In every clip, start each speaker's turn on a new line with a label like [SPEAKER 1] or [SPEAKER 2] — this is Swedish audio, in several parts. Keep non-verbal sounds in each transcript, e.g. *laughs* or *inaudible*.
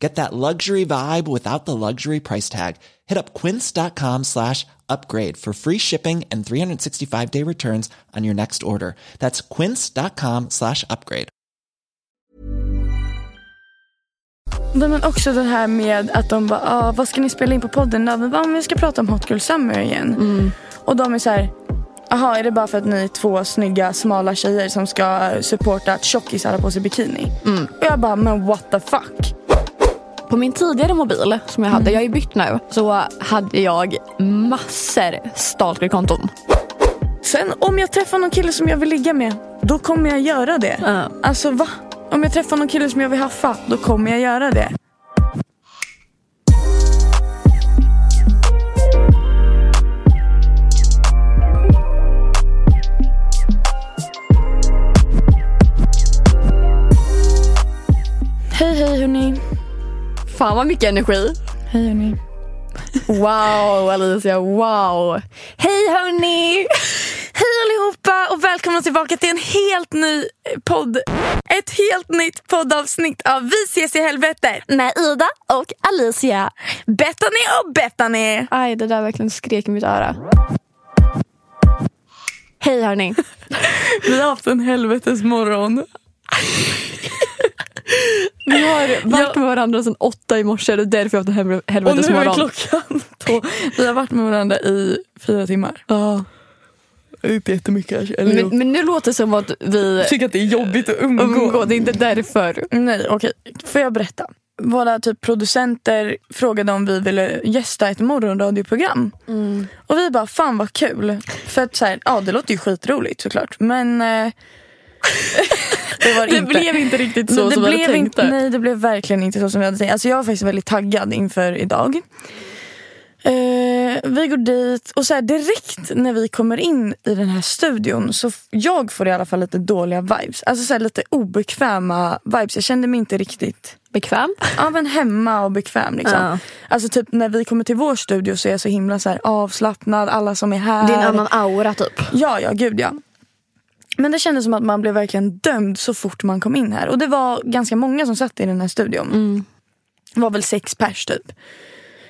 [SPEAKER 1] Get that luxury vibe without the luxury price tag. Hit up quince.com slash upgrade for free shipping and 365 day returns on your next order. That's quince.com slash upgrade.
[SPEAKER 2] Nej, men också det här med att de bara, ah, vad ska ni spela in på podden då? Vi bara, vi ska prata om Hot Girl Summer igen. Och de är så här, Jaha, är det bara för att ni är två snygga smala tjejer som ska supporta att tjockisar har på sig bikini? Och jag bara, men what the fuck?
[SPEAKER 3] På min tidigare mobil som jag hade, jag är bytt nu, så hade jag massor stalkerkonton.
[SPEAKER 2] Sen om jag träffar någon kille som jag vill ligga med, då kommer jag göra det.
[SPEAKER 3] Ja.
[SPEAKER 2] Alltså va? Om jag träffar någon kille som jag vill haffa, då kommer jag göra det. Hej hej hörni.
[SPEAKER 3] Fan vad mycket energi.
[SPEAKER 2] Hej hörni.
[SPEAKER 3] Wow Alicia, wow. Hej hörni!
[SPEAKER 2] Hej allihopa och välkomna tillbaka till en helt ny podd. Ett helt nytt poddavsnitt av Vi ses i helvetet.
[SPEAKER 3] Med Ida och Alicia.
[SPEAKER 2] Bettany och Bettany.
[SPEAKER 3] Aj, det där verkligen skrek i mitt öra. Hej hörni. *laughs*
[SPEAKER 2] Vi har haft en helvetes morgon. *laughs*
[SPEAKER 3] Vi har *laughs* varit med varandra sedan åtta i morse. Det är därför jag har haft en hel-
[SPEAKER 2] Och nu är klockan *laughs* två. Vi har varit med varandra i fyra timmar.
[SPEAKER 3] Ja.
[SPEAKER 2] Inte jättemycket kanske. Eller
[SPEAKER 3] Men, men nu låter det som att vi
[SPEAKER 2] tycker att det är jobbigt att umgå.
[SPEAKER 3] umgås. Det är inte därför.
[SPEAKER 2] Nej, okej. Får jag berätta? Våra typ producenter frågade om vi ville gästa ett morgonradioprogram. Och vi bara, fan vad kul. För att så här, ja det låter ju skitroligt såklart. Men eh, det var
[SPEAKER 3] Det
[SPEAKER 2] inte.
[SPEAKER 3] blev inte riktigt så
[SPEAKER 2] det
[SPEAKER 3] som vi hade tänkt
[SPEAKER 2] inte. Nej det blev verkligen inte så som vi hade tänkt. Alltså jag var faktiskt väldigt taggad inför idag. Eh, vi går dit och så här, direkt när vi kommer in i den här studion så jag får i alla fall lite dåliga vibes. Alltså så här, lite obekväma vibes. Jag kände mig inte riktigt
[SPEAKER 3] Bekväm?
[SPEAKER 2] ja, men hemma och bekväm. Liksom.
[SPEAKER 3] Ja.
[SPEAKER 2] Alltså typ när vi kommer till vår studio så är jag så himla så här, avslappnad. Alla som är här.
[SPEAKER 3] Det är en annan aura typ.
[SPEAKER 2] Ja, ja, gud ja. Men det kändes som att man blev verkligen dömd så fort man kom in här. Och det var ganska många som satt i den här studion. Det var väl sex pers typ.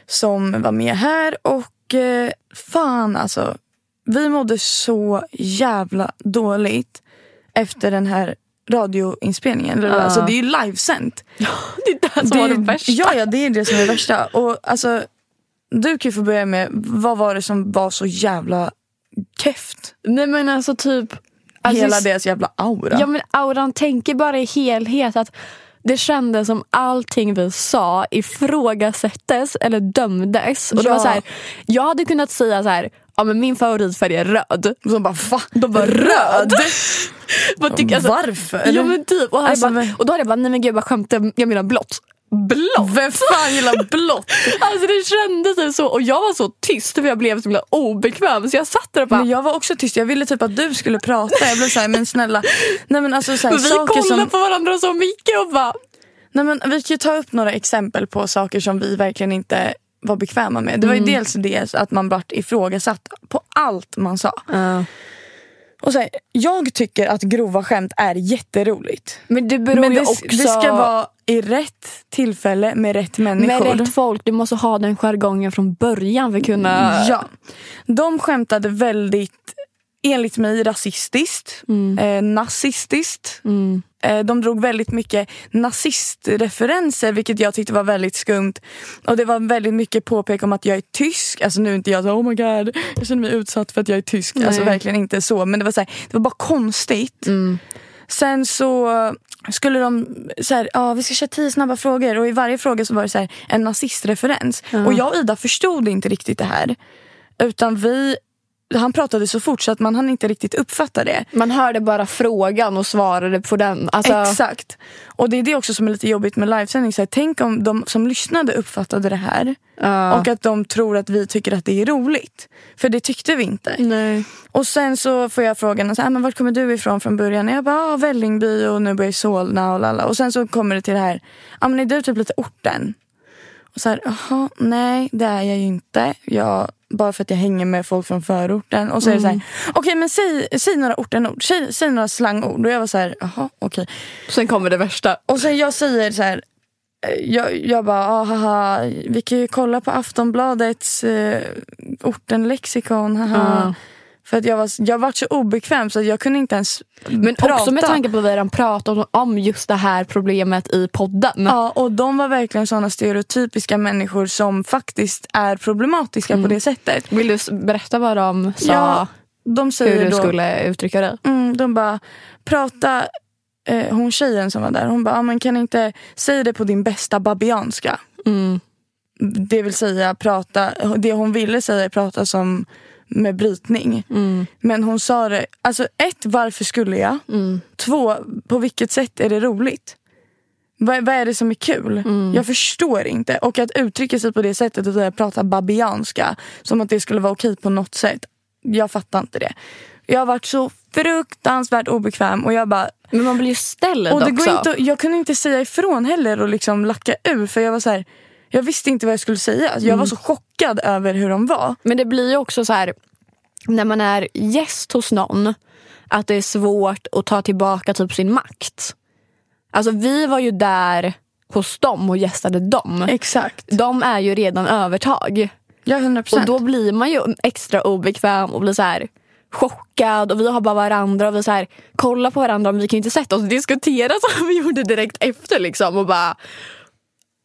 [SPEAKER 2] Som var med här och eh, fan alltså. Vi mådde så jävla dåligt efter den här radioinspelningen. Eller, Alltså det är ju livesänt. *laughs*
[SPEAKER 3] Det är det som var det värsta.
[SPEAKER 2] Ja, ja, det är det som är det värsta. Och alltså, du kan ju få börja med, vad var det som var så jävla keft?
[SPEAKER 3] Nej men alltså typ. Alltså,
[SPEAKER 2] Hela deras jävla aura.
[SPEAKER 3] Ja men auran tänker bara i helhet att det kändes som allting vi sa ifrågasättes eller dömdes. Och det
[SPEAKER 2] Ja.
[SPEAKER 3] var så här, jag hade kunnat säga så här, ja men min favoritfärg är röd.
[SPEAKER 2] Och så bara, va?
[SPEAKER 3] De bara röd! *laughs* Vad tycker- alltså-
[SPEAKER 2] Varför?
[SPEAKER 3] Ja men typ. Och,
[SPEAKER 2] Alltså,
[SPEAKER 3] bara,
[SPEAKER 2] men-
[SPEAKER 3] och då hade jag bara, nej men gud jag bara skämtar, jag menar blått. Blått?
[SPEAKER 2] Vem fan gillar blått? *laughs*
[SPEAKER 3] Alltså det kändes typ så och jag var så tyst för jag blev så himla obekväm så jag satt där och bara
[SPEAKER 2] Men jag var också tyst, jag ville typ att du skulle prata. Jag blev såhär, men snälla. Nej men alltså så här,
[SPEAKER 3] vi kollade
[SPEAKER 2] som,
[SPEAKER 3] på varandra så mycket och bara
[SPEAKER 2] nej, men Vi kan ju ta upp några exempel på saker som vi verkligen inte var bekväma med. Det var ju
[SPEAKER 3] Mm.
[SPEAKER 2] dels det att man vart ifrågasatt på allt man sa. Och så här, jag tycker att grova skämt är jätteroligt.
[SPEAKER 3] Men det beror
[SPEAKER 2] Men
[SPEAKER 3] ju
[SPEAKER 2] det,
[SPEAKER 3] också
[SPEAKER 2] det ska vara i rätt tillfälle med rätt människor.
[SPEAKER 3] med rätt folk. Du måste ha den jargongen från början för att kunna...
[SPEAKER 2] Ja. De skämtade väldigt, enligt mig, rasistiskt. Eh, nazistiskt. Eh, de drog väldigt mycket nazistreferenser vilket jag tyckte var väldigt skumt. Och det var väldigt mycket påpek om att jag är tysk. Alltså nu är inte jag så oh my god, jag känner mig utsatt för att jag är tysk. Alltså
[SPEAKER 3] Nej.
[SPEAKER 2] verkligen inte så. Men det var, så här, det var bara konstigt. Sen så skulle de så här, ja vi ska köra tio snabba frågor och i varje fråga så var det så här, en nazistreferens. Och jag och Ida förstod inte riktigt det här. Utan vi han pratade så fort så att man hann inte riktigt uppfatta det.
[SPEAKER 3] Man hörde bara frågan och svarade på den. Alltså,
[SPEAKER 2] Exakt. Och det är det också som är lite jobbigt med livesändning. Så här, tänk om de som lyssnade uppfattade det här
[SPEAKER 3] Ja.
[SPEAKER 2] och att de tror att vi tycker att det är roligt. För det tyckte vi inte.
[SPEAKER 3] Nej.
[SPEAKER 2] Och sen så får jag frågan, så här, men vart kommer du ifrån från början? Och jag bara, ah, Vällingby och nu bor jag i Solna och lalla. Och sen så kommer det till det här, ja men är du typ lite orten? Och så här, jaha, nej det är jag ju inte. Jag, bara för att jag hänger med folk från förorten. Och så är det så här, okej men säg, säg några ortenord, säg, säg några slangord. Och jag var så här, jaha okej.
[SPEAKER 3] Sen kommer det värsta.
[SPEAKER 2] Och sen jag säger så här, eh, jag, jag bara, ah, haha, vi kan ju kolla på Aftonbladets eh, ortenlexikon, haha.
[SPEAKER 3] Ja.
[SPEAKER 2] För att jag var, jag var så obekväm så att jag kunde inte ens
[SPEAKER 3] Men
[SPEAKER 2] prata.
[SPEAKER 3] också med tanke på att vi redan pratat om, just det här problemet i podden.
[SPEAKER 2] Ja, och de var verkligen såna stereotypiska människor som faktiskt är problematiska på det sättet.
[SPEAKER 3] Vill du berätta vad de sa?
[SPEAKER 2] Ja, de
[SPEAKER 3] hur du
[SPEAKER 2] då,
[SPEAKER 3] skulle uttrycka dig?
[SPEAKER 2] mm, de bara, prata, eh, hon tjejen som var där, hon bara, men kan inte säga det på din bästa babianska.
[SPEAKER 3] Mm.
[SPEAKER 2] Det vill säga prata, det hon ville säga är prata som med brytning.
[SPEAKER 3] Mm.
[SPEAKER 2] Men hon sa det, alltså ett, varför skulle jag?
[SPEAKER 3] Mm.
[SPEAKER 2] Två, på vilket sätt är det roligt? Vad, vad är det som är kul?
[SPEAKER 3] Mm.
[SPEAKER 2] Jag förstår inte. Och att uttrycka sig på det sättet och prata babianska som att det skulle vara okej på något sätt. Jag fattar inte det. Jag har varit så fruktansvärt obekväm och jag bara...
[SPEAKER 3] Men man blir ju ställd
[SPEAKER 2] Och det
[SPEAKER 3] också.
[SPEAKER 2] går inte, jag kunde inte säga ifrån heller och liksom lacka ur för jag var så här, Jag visste inte vad jag skulle säga. Jag
[SPEAKER 3] Mm.
[SPEAKER 2] var så chockad över hur de var.
[SPEAKER 3] Men det blir ju också så här när man är gäst hos någon att det är svårt att ta tillbaka typ sin makt. Alltså vi var ju där hos dem och gästade dem.
[SPEAKER 2] Exakt.
[SPEAKER 3] De är ju redan övertag.
[SPEAKER 2] Ja, 100
[SPEAKER 3] Och
[SPEAKER 2] procent.
[SPEAKER 3] då blir man ju extra obekväm och blir så här chockad och vi har bara varandra och vi så här, kollar på varandra men vi kan ju inte sätta oss och diskutera *laughs* som vi gjorde direkt efter liksom och bara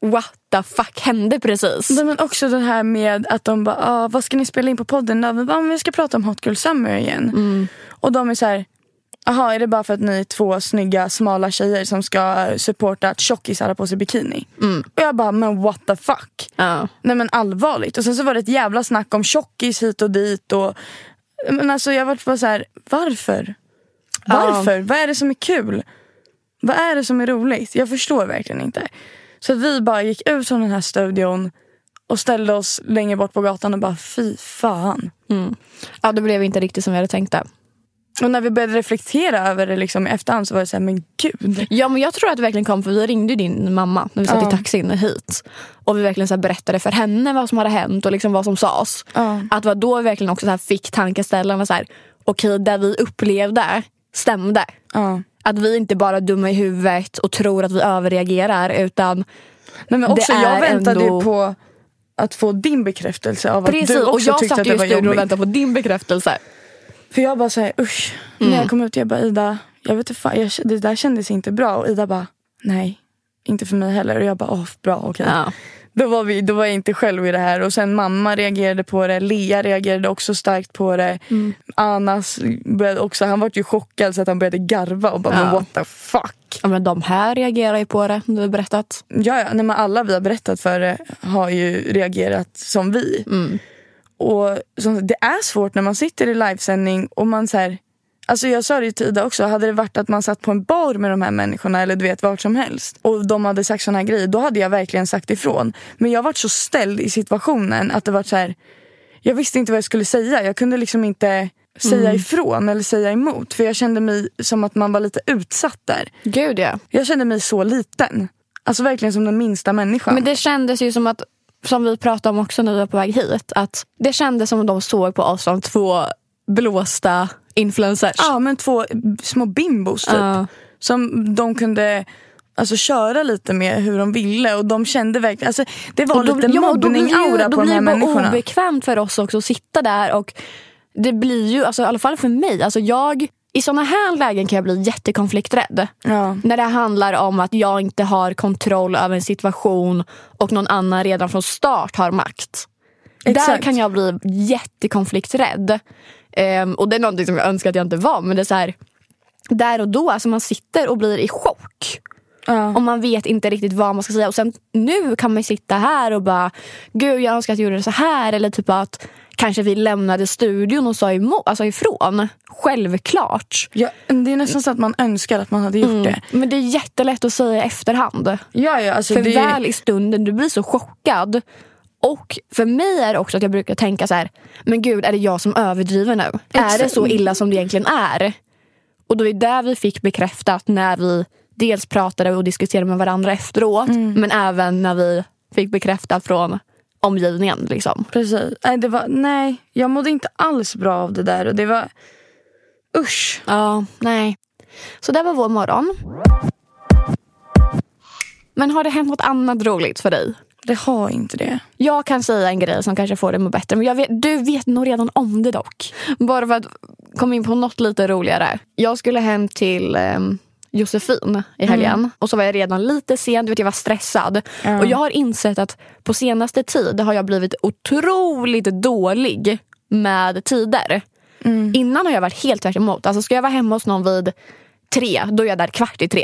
[SPEAKER 3] what the fuck hände precis?
[SPEAKER 2] Nej, men också det här med att de bara, ah, vad ska ni spela in på podden då? Vi bara, "Ah, men vi ska prata om Hot Girl Summer igen. Och de är så här, jaha är det bara för att ni är två snygga smala tjejer som ska supporta att tjockisar har på sig bikini? Och jag bara, men what the fuck?
[SPEAKER 3] Ja.
[SPEAKER 2] Nej men allvarligt. Och sen så var det ett jävla snack om tjockis hit och dit. Och, men alltså jag var bara så här, varför? Varför? Vad är det som är kul? Vad är det som är roligt? Jag förstår verkligen inte. Så vi bara gick ut från den här studion och ställde oss längre bort på gatan och bara fy fan.
[SPEAKER 3] ja, det blev inte riktigt som vi hade tänkt det.
[SPEAKER 2] Och när vi började reflektera över det liksom i efterhand så var det så här, men gud.
[SPEAKER 3] Ja men jag tror att det verkligen kom för vi ringde ju din mamma när vi satt
[SPEAKER 2] Ja.
[SPEAKER 3] i taxin hit. Och vi verkligen så berättade för henne vad som hade hänt och liksom vad som sades.
[SPEAKER 2] Ja.
[SPEAKER 3] Att det var då vi verkligen också så fick tankeställaren så här, okej det vi upplevde stämde.
[SPEAKER 2] Ja.
[SPEAKER 3] Att vi inte bara är dumma i huvudet och tror att vi överreagerar utan
[SPEAKER 2] Nej, men också,
[SPEAKER 3] Det
[SPEAKER 2] jag väntade
[SPEAKER 3] ändå-
[SPEAKER 2] ju på att få din bekräftelse av
[SPEAKER 3] precis.
[SPEAKER 2] att du
[SPEAKER 3] Och
[SPEAKER 2] också
[SPEAKER 3] jag
[SPEAKER 2] tyckte
[SPEAKER 3] satt
[SPEAKER 2] att det var
[SPEAKER 3] studion och
[SPEAKER 2] jobbigt.
[SPEAKER 3] väntade på din bekräftelse.
[SPEAKER 2] För jag bara såhär usch.
[SPEAKER 3] Mm.
[SPEAKER 2] När jag kom ut jag bara Ida, jag vet inte fan, jag, det där kändes inte bra. Och Ida bara nej, inte för mig heller. Och jag bara åh bra okej.
[SPEAKER 3] Ja.
[SPEAKER 2] Då, var vi, då var jag inte själv i det här. Och sen mamma reagerade på det. Lea reagerade också starkt på det.
[SPEAKER 3] Mm.
[SPEAKER 2] Anas började också, han var ju chockad så att han började garva och bara
[SPEAKER 3] Ja.
[SPEAKER 2] men what the fuck.
[SPEAKER 3] Ja, men de här reagerar ju på det, du har berättat.
[SPEAKER 2] Ja, ja nej, men alla vi har berättat för det har ju reagerat som vi.
[SPEAKER 3] Mm.
[SPEAKER 2] Och som, det är svårt när man sitter i livesändning och man så här, Alltså jag sa det ju Ida också, hade det varit att man satt på en bar med de här människorna eller du vet vart som helst och de hade sagt såna här grejer, då hade jag verkligen sagt ifrån. Men jag varit så ställd i situationen att det var så här, jag visste inte vad jag skulle säga. Jag kunde liksom inte säga ifrån eller säga emot. För jag kände mig som att man var lite utsatt där.
[SPEAKER 3] Gud ja.
[SPEAKER 2] Jag kände mig så liten. Alltså verkligen som den minsta människan.
[SPEAKER 3] Men det kändes ju som att, som vi pratade om också när vi var på väg hit, att det kändes som att de såg på oss som två blåsta influencers.
[SPEAKER 2] Ja men två små bimbos typ.
[SPEAKER 3] Ja.
[SPEAKER 2] Som de kunde alltså, köra lite med hur de ville och de kände verkligen, alltså, det var lite
[SPEAKER 3] ja, och då blir det ju-
[SPEAKER 2] mobbning-aura
[SPEAKER 3] Då
[SPEAKER 2] på de
[SPEAKER 3] blir
[SPEAKER 2] här
[SPEAKER 3] det bara
[SPEAKER 2] människorna.
[SPEAKER 3] obekvämt för oss också att sitta där och det blir ju, alltså, i alla fall för mig, alltså jag i såna här lägen kan jag bli jättekonflikträdd.
[SPEAKER 2] Ja.
[SPEAKER 3] När det handlar om att jag inte har kontroll över en situation och någon annan redan från start har makt. Där
[SPEAKER 2] Exakt.
[SPEAKER 3] kan jag bli jättekonflikträdd. Ehm, och det är någonting som jag önskar att jag inte var. Men det är så här, där och då, alltså man sitter och blir i chock.
[SPEAKER 2] Ja.
[SPEAKER 3] Och man vet inte riktigt vad man ska säga. Och sen nu kan man sitta här och bara, gud jag önskar att jag gjorde det så här. Eller typ att kanske vi lämnade studion och sa emot, alltså ifrån. Självklart.
[SPEAKER 2] Ja, det är nästan så att man önskar att man hade gjort det.
[SPEAKER 3] Men det är jättelätt att säga i efterhand.
[SPEAKER 2] Ja, ja, alltså
[SPEAKER 3] För
[SPEAKER 2] det...
[SPEAKER 3] väl i stunden, du blir så chockad. Och för mig är det också att jag brukar tänka så här, men gud är det jag som överdriver nu? Är det
[SPEAKER 2] Exakt.
[SPEAKER 3] så illa som det egentligen är? Och då är det där vi fick bekräftat när vi dels pratade och diskuterade med varandra efteråt.
[SPEAKER 2] Mm.
[SPEAKER 3] Men även när vi fick bekräftat från omgivningen. Liksom.
[SPEAKER 2] Precis. Nej, det var, nej, jag mådde inte alls bra av det där. Och det var... Usch.
[SPEAKER 3] Ja, nej. Så det var vår morgon. Men har det hänt något annat roligt för dig?
[SPEAKER 2] Det har inte det.
[SPEAKER 3] Jag kan säga en grej som kanske får dig att må bättre. Men jag vet, du vet nog redan om det dock. Bara för att komma in på något lite roligare. Jag skulle hem till eh, Josefin i helgen. Och så var jag redan lite sen. Du vet, jag var stressad.
[SPEAKER 2] Ja.
[SPEAKER 3] Och jag har insett att på senaste tid har jag blivit otroligt dålig med tider. Innan har jag varit helt tvärt emot. Alltså ska jag vara hemma hos någon vid tre, då är jag där kvart i tre.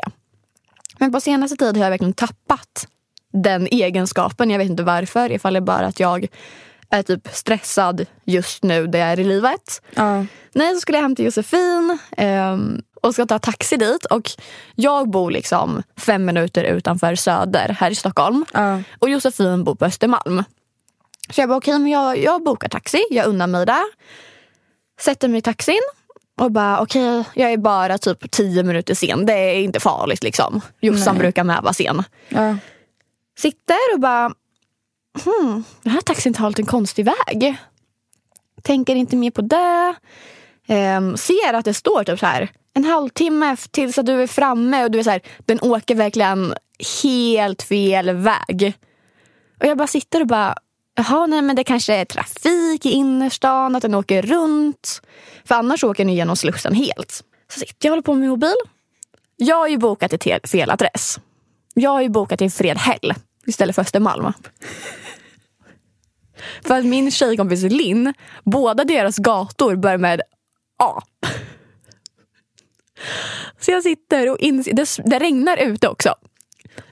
[SPEAKER 3] Men på senaste tid har jag verkligen tappat den egenskapen. Jag vet inte varför. Ifall det är bara att jag är typ stressad just nu där jag är i livet.
[SPEAKER 2] Ja.
[SPEAKER 3] Nej, så skulle jag hem till Josefin ehm, och ska ta taxi dit. Och jag bor liksom fem minuter utanför Söder här i Stockholm.
[SPEAKER 2] Ja.
[SPEAKER 3] Och Josefin bor på Östermalm. Så jag bara, okej, men jag, jag bokar taxi. Jag unnar mig det. Sätter mig i taxin och bara, okej, jag är bara typ tio minuter sen. Det är inte farligt liksom. Jossan brukar med vara sen.
[SPEAKER 2] Ja.
[SPEAKER 3] Sitter och bara, hmm, den här taxin tar en konstig väg. Tänker inte mer på det. Ehm, ser att det står typ så här en halvtimme tills att du är framme och du är så här, den åker verkligen helt fel väg. Och jag bara sitter och bara, jaha nej men det kanske är trafik i innerstan, att den åker runt. För annars åker den genom Slussen helt. Så sitter jag och håller på med mobil. Jag har ju bokat helt fel adress. Jag har ju bokat till Fredhäll istället för Östermalm. För att min tjejkompis Linn, båda deras gator börjar med A. Så jag sitter och inser, det, det regnar ute också.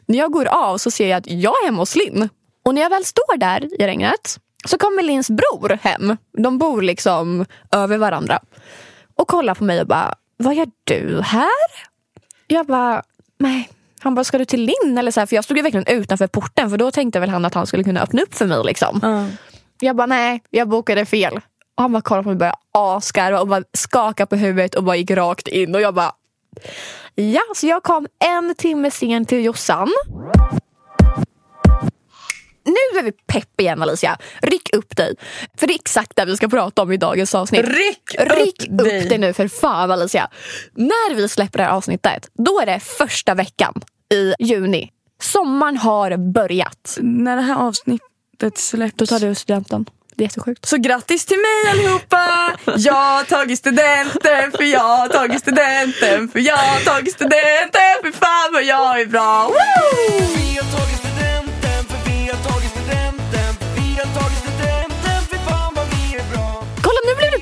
[SPEAKER 3] När jag går av så ser jag att jag är hemma hos Linn. Och när jag väl står där i regnet så kommer Linns bror hem. De bor liksom över varandra. Och kollar på mig och bara, vad gör du här? Jag bara, nej. Han bara, ska du till Linn? Eller så här, för jag stod ju verkligen utanför porten för då tänkte väl han att han skulle kunna öppna upp för mig. Liksom.
[SPEAKER 2] Ja.
[SPEAKER 3] Jag bara, nej, jag bokade fel. Och han bara kollade på mig och började asgarva och bara skaka på huvudet och bara gick rakt in. Och jag bara, ja, så jag kom en timme sen till Jossan. Nu är vi pepp igen Alicia. Ryck upp dig. För det är exakt det vi ska prata om i dagens avsnitt.
[SPEAKER 2] Ryck,
[SPEAKER 3] Ryck
[SPEAKER 2] upp,
[SPEAKER 3] upp
[SPEAKER 2] dig.
[SPEAKER 3] dig nu för fan Alicia. När vi släpper det här avsnittet, då är det första veckan i juni. Sommaren har börjat.
[SPEAKER 2] När det här avsnittet släpps.
[SPEAKER 3] Då tar du studenten. Det är jättesjukt.
[SPEAKER 2] Så grattis till mig allihopa! Jag har tagit studenten för jag har tagit studenten för jag har tagit studenten för fan vad jag är bra! Woo!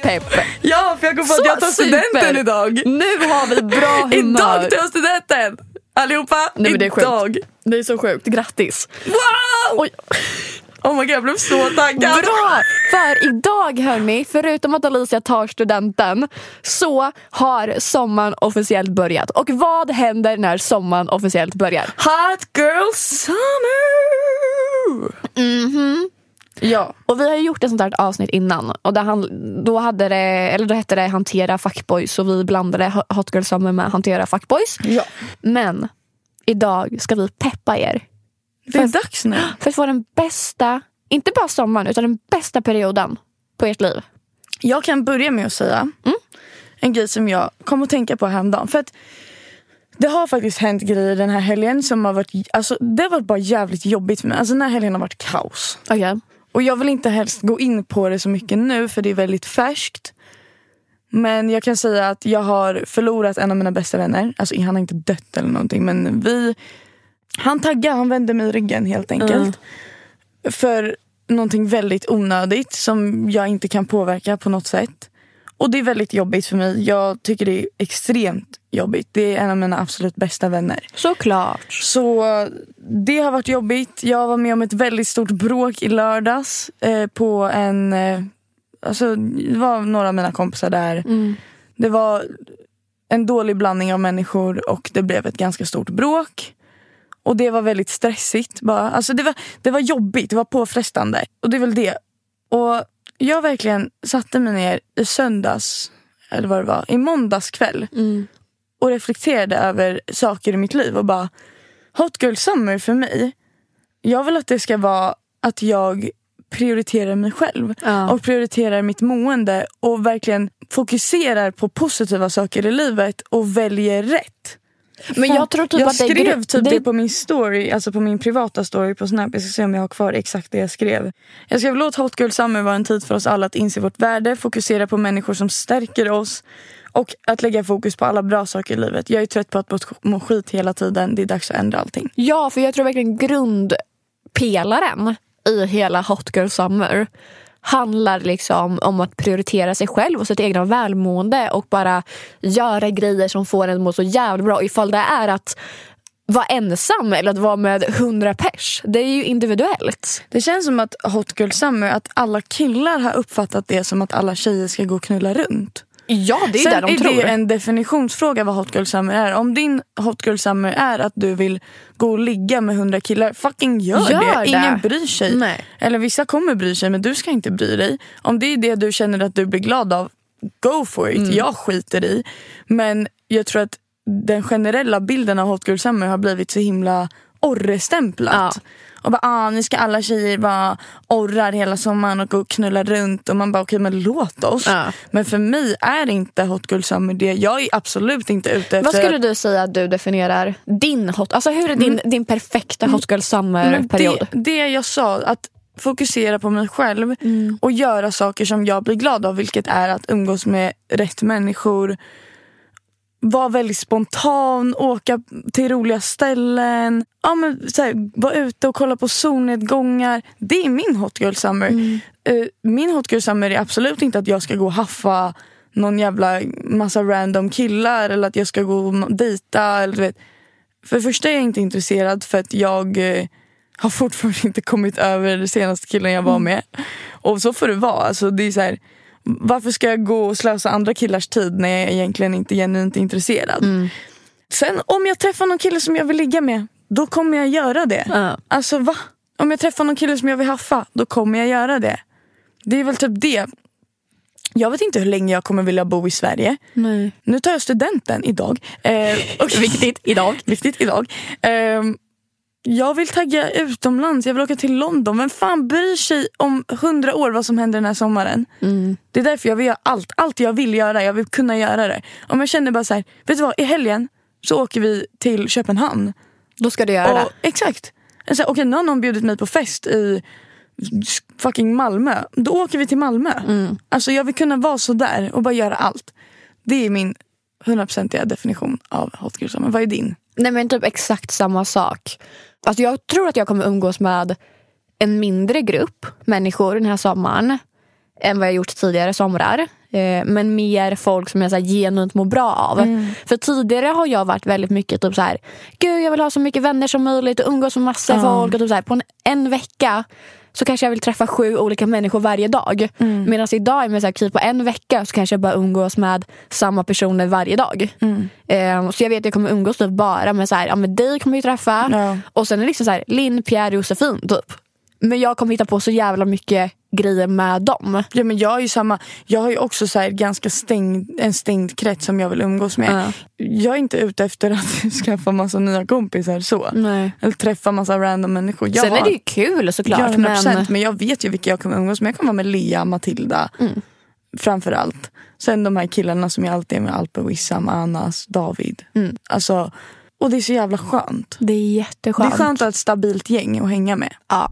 [SPEAKER 3] Pepp.
[SPEAKER 2] Ja, för jag kom på att jag tar
[SPEAKER 3] super.
[SPEAKER 2] studenten idag.
[SPEAKER 3] Nu har vi bra *laughs* humör.
[SPEAKER 2] Idag tar jag studenten! Allihopa,
[SPEAKER 3] Nej, men det är sjukt.
[SPEAKER 2] idag!
[SPEAKER 3] Det är så sjukt. Grattis.
[SPEAKER 2] Wow!
[SPEAKER 3] Oj.
[SPEAKER 2] Oh my god, jag blev så taggad!
[SPEAKER 3] Bra! För idag hörni, förutom att Alicia tar studenten så har sommaren officiellt börjat. Och vad händer när sommaren officiellt börjar?
[SPEAKER 2] Hot girl summer!
[SPEAKER 3] Mhm.
[SPEAKER 2] Ja.
[SPEAKER 3] Och vi har ju gjort ett sånt här avsnitt innan. Och där han, då, hade det, eller då hette det hantera fuckboys och vi blandade Hot Girl Summer med hantera fuckboys.
[SPEAKER 2] ja.
[SPEAKER 3] Men idag ska vi peppa er
[SPEAKER 2] Det är dags nu. *gasps*
[SPEAKER 3] för att få den bästa, inte bara sommaren, utan den bästa perioden på ert liv.
[SPEAKER 2] Jag kan börja med att säga en grej som jag kom att tänka på häromdagen. För att det har faktiskt hänt grejer den här helgen som har varit, alltså, det har varit bara jävligt jobbigt för mig. Alltså den här helgen har varit kaos.
[SPEAKER 3] Okej.
[SPEAKER 2] Och jag vill inte helst gå in på det så mycket nu för det är väldigt färskt. Men jag kan säga att jag har förlorat en av mina bästa vänner. Alltså han har inte dött eller någonting men vi... Han taggade, han vände mig ryggen helt enkelt. För någonting väldigt onödigt som jag inte kan påverka på något sätt. Och det är väldigt jobbigt för mig. Jag tycker det är extremt jobbigt. Det är en av mina absolut bästa vänner.
[SPEAKER 3] Såklart.
[SPEAKER 2] Så det har varit jobbigt. Jag var med om ett väldigt stort bråk i lördags eh, på en, eh, alltså, det var några av mina kompisar där. Det var en dålig blandning av människor och det blev ett ganska stort bråk. Och det var väldigt stressigt. Bara. Alltså det, var, det var jobbigt, det var påfrestande. Och det är väl det. Och jag verkligen satte mig ner i söndags, eller vad det var, i måndags kväll. Och reflekterade över saker i mitt liv och bara, Hot Girl Summer för mig, jag vill att det ska vara att jag prioriterar mig själv
[SPEAKER 3] Ja.
[SPEAKER 2] och prioriterar mitt mående och verkligen fokuserar på positiva saker i livet och väljer rätt.
[SPEAKER 3] Men jag tror typ
[SPEAKER 2] jag
[SPEAKER 3] att det
[SPEAKER 2] skrev typ det...
[SPEAKER 3] det-
[SPEAKER 2] på min story, alltså på min privata story på Snap. Jag ska se om jag har kvar exakt det jag skrev. Jag skrev låt Hot Girl Summer vara en tid för oss alla att inse vårt värde, fokusera på människor som stärker oss och att lägga fokus på alla bra saker i livet. Jag är trött på att må skit hela tiden. Det är dags att ändra allting.
[SPEAKER 3] Ja, för jag tror verkligen grundpelaren i hela Hot Girl Summer handlar liksom om att prioritera sig själv och sitt egna välmående och bara göra grejer som får en att må så jävla bra. Ifall det är att vara ensam eller att vara med hundra pers. Det är ju individuellt.
[SPEAKER 2] Det känns som att Hot Girl Summer, att alla killar har uppfattat det som att alla tjejer ska gå och knulla runt.
[SPEAKER 3] Ja, det är
[SPEAKER 2] Sen
[SPEAKER 3] det de
[SPEAKER 2] är
[SPEAKER 3] tror.
[SPEAKER 2] det en definitionsfråga vad Hot Girl Summer är. Om din Hot Girl Summer är att du vill gå och ligga med hundra killar, fucking gör,
[SPEAKER 3] Gör
[SPEAKER 2] det.
[SPEAKER 3] det.
[SPEAKER 2] Ingen bryr sig.
[SPEAKER 3] Nej.
[SPEAKER 2] Eller vissa kommer bry sig men du ska inte bry dig. Om det är det du känner att du blir glad av, go for
[SPEAKER 3] Mm.
[SPEAKER 2] it. Jag skiter i. Men jag tror att den generella bilden av Hot Girl Summer har blivit så himla orrestämplat.
[SPEAKER 3] Ja.
[SPEAKER 2] Och bara, ah, nu ska alla tjejer vara orrar hela sommaren och gå och knulla runt. Och man bara, okej men låt oss.
[SPEAKER 3] Ja.
[SPEAKER 2] Men för mig är inte Hot Girl Summer det. Jag är absolut inte ute efter...
[SPEAKER 3] Vad skulle du säga att du definierar din hot... Alltså hur är din, din perfekta Hot Girl Summer-period?
[SPEAKER 2] det, det jag sa, att fokusera på mig själv och göra saker som jag blir glad av. Vilket är att umgås med rätt människor. Vara väldigt spontan, åka till roliga ställen. Ja, men, så här, vara ute och kolla på solnedgångar. Det är min Hot Girl Summer. Eh, min Hot Girl Summer är absolut inte att jag ska gå och haffa någon jävla massa random killar eller att jag ska gå och dejta. Eller, du vet. För det första är jag inte intresserad för att jag eh, har fortfarande *laughs* inte kommit över den senaste killen jag var med. Och så får det vara. Alltså, det är så här, varför ska jag gå och slösa andra killars tid när jag egentligen inte är genuint intresserad? Sen om jag träffar någon kille som jag vill ligga med, då kommer jag göra det.
[SPEAKER 3] Ja.
[SPEAKER 2] Alltså va? Om jag träffar någon kille som jag vill haffa, då kommer jag göra det. Det är väl typ det. Jag vet inte hur länge jag kommer vilja bo i Sverige.
[SPEAKER 3] Nej.
[SPEAKER 2] Nu tar jag studenten idag. Eh, *laughs* och
[SPEAKER 3] Viktigt idag.
[SPEAKER 2] Viktigt idag. Ehm, jag vill tagga utomlands, jag vill åka till London. Men fan bryr sig om hundra år vad som händer den här sommaren? Det är därför jag vill göra allt. Allt jag vill göra, jag vill kunna göra det. Om jag känner bara så här, vet du vad, i helgen så åker vi till Köpenhamn.
[SPEAKER 3] Då ska du göra det.
[SPEAKER 2] Och, exakt. Så här, Okej, nu har någon bjudit mig på fest i fucking Malmö. Då åker vi till Malmö. Alltså jag vill kunna vara så där och bara göra allt. Det är min hundraprocentiga definition av hot girl summer. Vad är din?
[SPEAKER 3] Nej men typ exakt samma sak. Alltså jag tror att jag kommer umgås med en mindre grupp människor den här sommaren än vad jag gjort tidigare somrar. Eh, men mer folk som jag så här, genuint mår bra av. För tidigare har jag varit väldigt mycket typ så här, gud jag vill ha så mycket vänner som möjligt och umgås med massor
[SPEAKER 2] Ja.
[SPEAKER 3] folk. Och typ så här, på en, en vecka så kanske jag vill träffa sju olika människor varje dag. Medan idag är så här, typ på en vecka så kanske jag bara umgås med samma personer varje dag. Eh, så jag vet att jag kommer umgås typ bara med, så här, ja, med dig kommer jag träffa.
[SPEAKER 2] Ja.
[SPEAKER 3] Och sen är det liksom så här, Linn, Pierre, Josefin typ. Men jag kommer hitta på så jävla mycket grejer med dem.
[SPEAKER 2] Ja, men jag är ju samma. Jag har ju också så här ganska stängd, en stängd krets som jag vill umgås med.
[SPEAKER 3] Ja.
[SPEAKER 2] Jag är inte ute efter att *laughs* skaffa massa nya kompisar så.
[SPEAKER 3] Nej.
[SPEAKER 2] Eller träffa massa random människor. Jag
[SPEAKER 3] Sen
[SPEAKER 2] har-
[SPEAKER 3] är det ju kul såklart.
[SPEAKER 2] Ja, 100%,
[SPEAKER 3] men...
[SPEAKER 2] men... jag vet ju vilka jag kommer umgås med. Jag kommer vara med Lea, Matilda.
[SPEAKER 3] Mm.
[SPEAKER 2] Framför allt. Sen de här killarna som jag alltid är med. Alpe, Wissam, Anas, David.
[SPEAKER 3] Mm.
[SPEAKER 2] Alltså, och det är så jävla skönt.
[SPEAKER 3] Det är
[SPEAKER 2] Det
[SPEAKER 3] jätteskönt.
[SPEAKER 2] är skönt att ha ett stabilt gäng att hänga med.
[SPEAKER 3] Ja.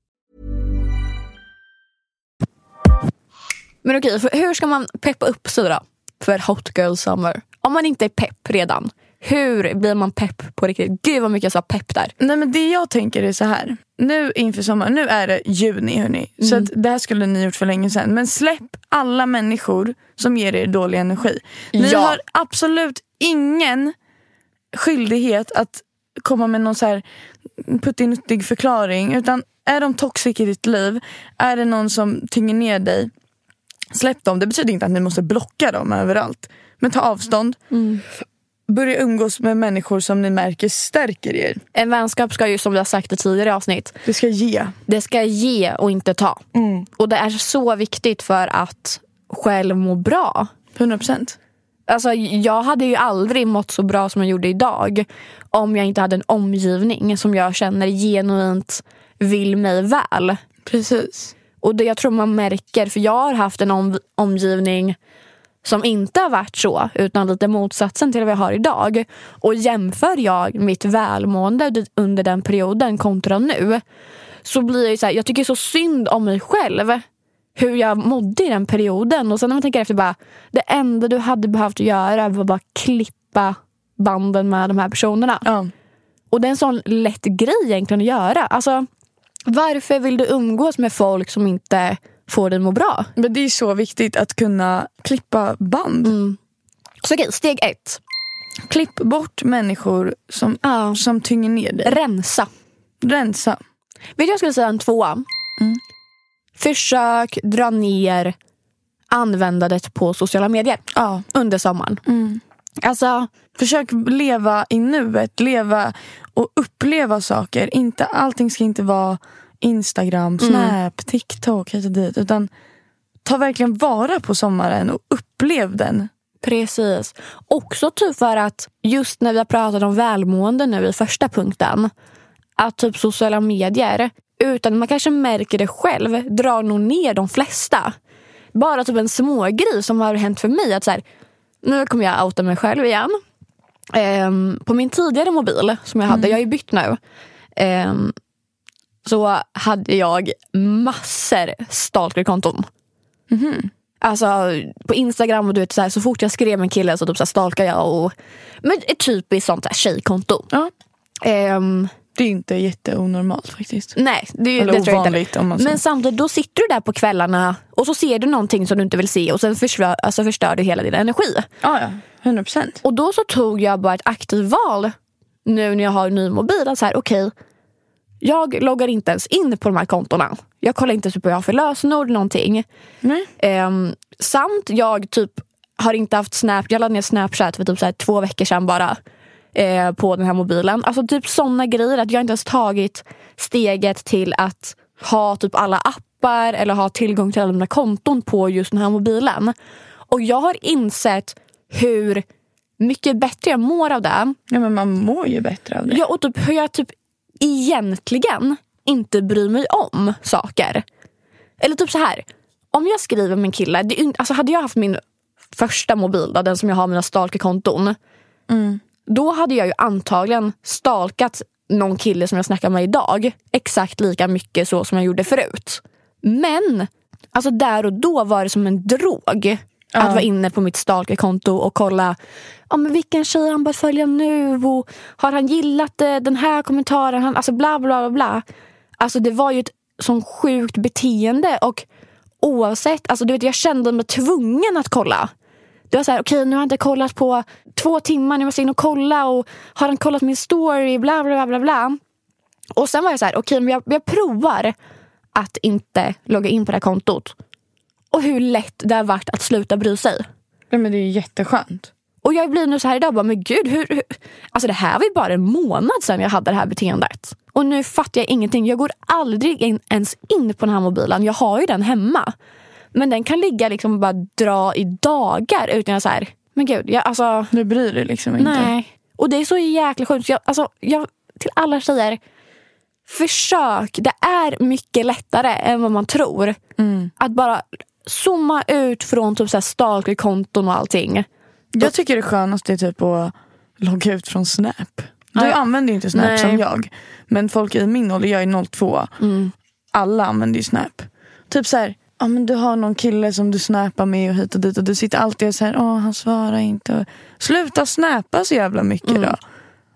[SPEAKER 3] Men okej, för hur ska man peppa upp sig då för Hot Girl Summer? Om man inte är pepp redan, hur blir man pepp på riktigt? Gud vad mycket jag sa pepp där.
[SPEAKER 2] Nej men det jag tänker är så här. Nu inför sommaren, nu är det juni hörni. Så att det här skulle ni gjort för länge sedan. Men släpp alla människor som ger er dålig energi. Ni
[SPEAKER 3] Ja.
[SPEAKER 2] har absolut ingen skyldighet att komma med någon så här puttinuttig förklaring. Utan är de toxic i ditt liv, är det någon som tynger ner dig, släpp dem. Det betyder inte att ni måste blocka dem överallt. Men ta avstånd. Börja umgås med människor som ni märker stärker er.
[SPEAKER 3] En vänskap ska ju som vi har sagt i tidigare avsnitt,
[SPEAKER 2] Det ska ge.
[SPEAKER 3] det ska ge och inte ta. Och det är så viktigt för att själv må bra.
[SPEAKER 2] 100 procent.
[SPEAKER 3] Alltså, jag hade ju aldrig mått så bra som jag gjorde idag om jag inte hade en omgivning som jag känner genuint vill mig väl.
[SPEAKER 2] Precis.
[SPEAKER 3] Och det jag tror man märker, för jag har haft en om, omgivning som inte har varit så, utan lite motsatsen till vad jag har idag. Och jämför jag mitt välmående under den perioden kontra nu, så blir jag ju så här, jag tycker så synd om mig själv. Hur jag mådde i den perioden. Och sen när man tänker efter, bara, det enda du hade behövt göra var bara klippa banden med de här personerna.
[SPEAKER 2] Ja.
[SPEAKER 3] Och det är en sån lätt grej egentligen att göra. Alltså, varför vill du umgås med folk som inte får dig må bra?
[SPEAKER 2] Men det är så viktigt att kunna klippa band.
[SPEAKER 3] Så okej, steg ett.
[SPEAKER 2] Klipp bort människor som,
[SPEAKER 3] Ja.
[SPEAKER 2] som tynger ner dig.
[SPEAKER 3] Rensa.
[SPEAKER 2] Rensa.
[SPEAKER 3] Vet du jag skulle säga en tvåa? Försök dra ner användandet på sociala medier
[SPEAKER 2] Ja.
[SPEAKER 3] under sommaren. Alltså,
[SPEAKER 2] Försök leva i nuet. Leva och uppleva saker. Inte, allting ska inte vara Instagram, Snap, TikTok hit och dit. Utan ta verkligen vara på sommaren och upplev den.
[SPEAKER 3] Precis. Också typ för att just när vi har pratat om välmående nu i första punkten. Att typ sociala medier, utan man kanske märker det själv, drar nog ner de flesta. Bara typ en smågrej som har hänt för mig. att så här, Nu kommer jag outa mig själv igen. Ehm, på min tidigare mobil som jag hade, jag har ju bytt nu. ehm, så hade jag massor stalkerkonton. Alltså på Instagram och du vet så, här, så fort jag skrev med en kille så typ så här, stalkade jag. Och, men ett typiskt sånt här tjejkonto.
[SPEAKER 2] Ja.
[SPEAKER 3] Ehm,
[SPEAKER 2] Det är inte jätteonormalt faktiskt.
[SPEAKER 3] nej, det,
[SPEAKER 2] Eller
[SPEAKER 3] det tror jag inte.
[SPEAKER 2] om man säger.
[SPEAKER 3] Men samtidigt då sitter du där på kvällarna och så ser du någonting som du inte vill se och sen förstör, alltså förstör du hela din energi.
[SPEAKER 2] Ja, ja. 100 procent.
[SPEAKER 3] Och då så tog jag bara ett aktivt val nu när jag har en ny mobil. Att så här, okej, jag loggar inte ens in på de här kontona. Jag kollar inte typ vad jag har för lösenord någonting.
[SPEAKER 2] Nej.
[SPEAKER 3] Ehm, samt jag typ har inte haft Snap, jag laddade ner Snapchat för typ så här två veckor sedan bara. Eh, på den här mobilen. Alltså typ såna grejer att jag inte ens tagit steget till att ha typ alla appar eller ha tillgång till alla mina konton på just den här mobilen. Och jag har insett hur mycket bättre jag mår av det.
[SPEAKER 2] Ja, men man mår ju bättre av det.
[SPEAKER 3] Ja, och typ hur jag typ egentligen inte bryr mig om saker. Eller typ så här. Om jag skriver med en kille, det, alltså hade jag haft min första mobil, då, den som jag har mina stalkerkonton. Då hade jag ju antagligen stalkat någon kille som jag snackar med idag. Exakt lika mycket så som jag gjorde förut. Men alltså där och då var det som en drog. Att vara inne på mitt stalkerkonto och kolla ja, men vilken tjej han bör följa nu och har han gillat eh, den här kommentaren? Han, alltså bla bla bla bla. Alltså det var ju ett sånt sjukt beteende och oavsett, alltså du vet jag kände mig tvungen att kolla. Det var så här, okej nu har jag inte kollat på två timmar, nu måste jag in och kolla och har han kollat min story, bla bla bla bla. Och sen var jag så här, okej men jag, jag provar att inte logga in på det här kontot. Och hur lätt det har varit att sluta bry sig.
[SPEAKER 2] Nej, men det är jätteskönt.
[SPEAKER 3] Och jag blir nu så här idag, bara, men gud, hur, hur? Alltså det här var ju bara en månad sedan jag hade det här beteendet. Och nu fattar jag ingenting. Jag går aldrig in, ens in på den här mobilen. Jag har ju den hemma. Men den kan ligga liksom och bara dra i dagar utan jag så här, men gud, jag, alltså
[SPEAKER 2] Du bryr dig liksom inte.
[SPEAKER 3] nej. Och det är så jäkla sjukt. Jag, alltså, jag, till alla tjejer, försök. Det är mycket lättare än vad man tror. Att bara zooma ut från typ så stalkerkonton och allting.
[SPEAKER 2] Jag tycker det skönaste är typ att logga ut från Snap. Du
[SPEAKER 3] Ja.
[SPEAKER 2] använder ju inte Snap
[SPEAKER 3] Nej.
[SPEAKER 2] som jag. Men folk i min ålder, jag är 02. Alla använder ju Snap. Typ så här, ja, men du har någon kille som du snappar med och hit och dit och du sitter alltid och säger åh han svarar inte. Sluta snappa så jävla mycket då.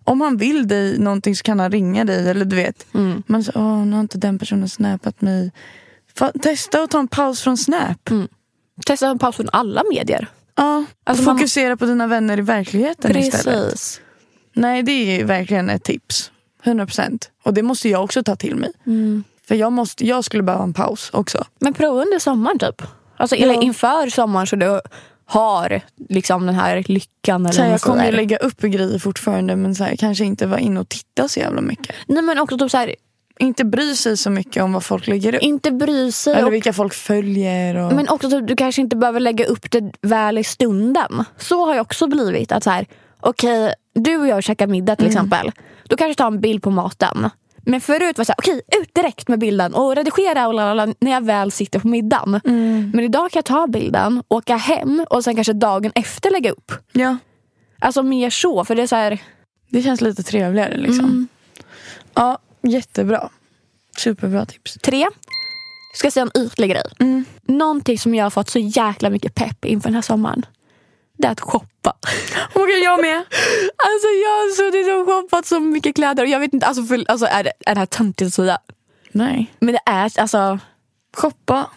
[SPEAKER 2] Om han vill dig någonting så kan han ringa dig eller du vet. Man säger åh nu har inte den personen snappat mig. Fa- testa att ta en paus från Snap.
[SPEAKER 3] Testa en paus från alla medier.
[SPEAKER 2] Ja,
[SPEAKER 3] Alltså,
[SPEAKER 2] och
[SPEAKER 3] man-
[SPEAKER 2] fokusera på dina vänner i verkligheten istället.
[SPEAKER 3] Precis.
[SPEAKER 2] Nej, det är ju verkligen ett tips. 100%. Och det måste jag också ta till mig. För jag, måste, jag skulle behöva en paus också.
[SPEAKER 3] Men prova under sommaren typ. Alltså,
[SPEAKER 2] Ja.
[SPEAKER 3] Eller inför sommaren så du har liksom den här lyckan. Eller
[SPEAKER 2] Så jag kommer ju lägga upp grejer fortfarande men så här, kanske inte vara inne och titta så jävla mycket.
[SPEAKER 3] Nej men också typ så här,
[SPEAKER 2] Inte bry sig så mycket om vad folk lägger upp.
[SPEAKER 3] inte bry sig.
[SPEAKER 2] Eller
[SPEAKER 3] Och,
[SPEAKER 2] vilka folk följer. Och...
[SPEAKER 3] men också typ, du kanske inte behöver lägga upp det väl i stunden. Så har jag också blivit. att så här, Okej, du och jag käkar middag till exempel. Då kanske tar en bild på maten. Men förut var det så här, okej ut direkt med bilden och redigera och lalala, när jag väl sitter på middagen. Men idag kan jag ta bilden, åka hem och sen kanske dagen efter lägga upp.
[SPEAKER 2] Ja,
[SPEAKER 3] Alltså mer så, för det är så här,
[SPEAKER 2] det känns lite trevligare liksom. Ja, jättebra. Superbra tips.
[SPEAKER 3] Tre. Ska jag säga en ytlig grej. Någonting som jag har fått så jäkla mycket pepp inför den här sommaren. Det är att shoppa.
[SPEAKER 2] Oh God, jag med.
[SPEAKER 3] Alltså jag har suttit och shoppat så mycket kläder. Och jag vet inte, alltså, för, alltså är, det, är det här töntigt att säga?
[SPEAKER 2] Nej.
[SPEAKER 3] Men det är alltså
[SPEAKER 2] Shoppa.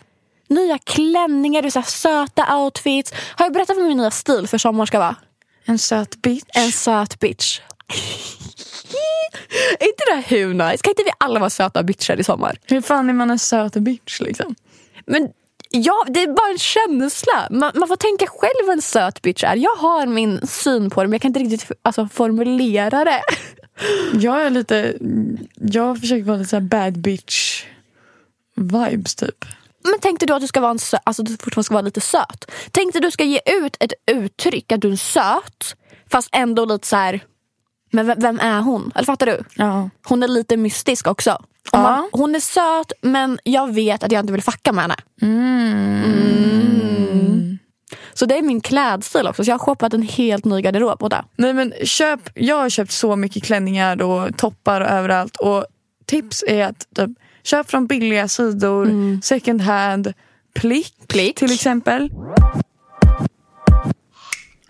[SPEAKER 3] nya klänningar, är så här söta outfits. Har jag berättat vad min nya stil för sommaren ska vara?
[SPEAKER 2] En söt bitch.
[SPEAKER 3] En söt bitch. *laughs* är inte det hur nice? Kan inte vi alla vara söta bitchar i sommar?
[SPEAKER 2] Hur fan är man en söt bitch liksom?
[SPEAKER 3] Men ja, det är bara en känsla. Man, man får tänka själv vad en söt bitch är. Jag har min syn på det men jag kan inte riktigt alltså, formulera det. *laughs*
[SPEAKER 2] Jag är lite... Jag försöker vara lite så bad bitch vibes typ.
[SPEAKER 3] Men tänkte du att du ska vara en sö- alltså, du fortfarande ska vara lite söt? Tänkte du ska ge ut ett uttryck att du är söt fast ändå lite så här. Men vem, vem är hon? Eller fattar du?
[SPEAKER 2] Ja.
[SPEAKER 3] Hon är lite mystisk också.
[SPEAKER 2] Ja.
[SPEAKER 3] man, hon är söt men jag vet att jag inte vill fucka med henne. Mm. Så det är min klädstil också. Så jag har shoppat en helt ny garderob det.
[SPEAKER 2] Nej men köp, jag har köpt så mycket klänningar och toppar och överallt. Och tips är att typ, köp från billiga sidor, second hand, plick,
[SPEAKER 3] Plick.
[SPEAKER 2] till exempel.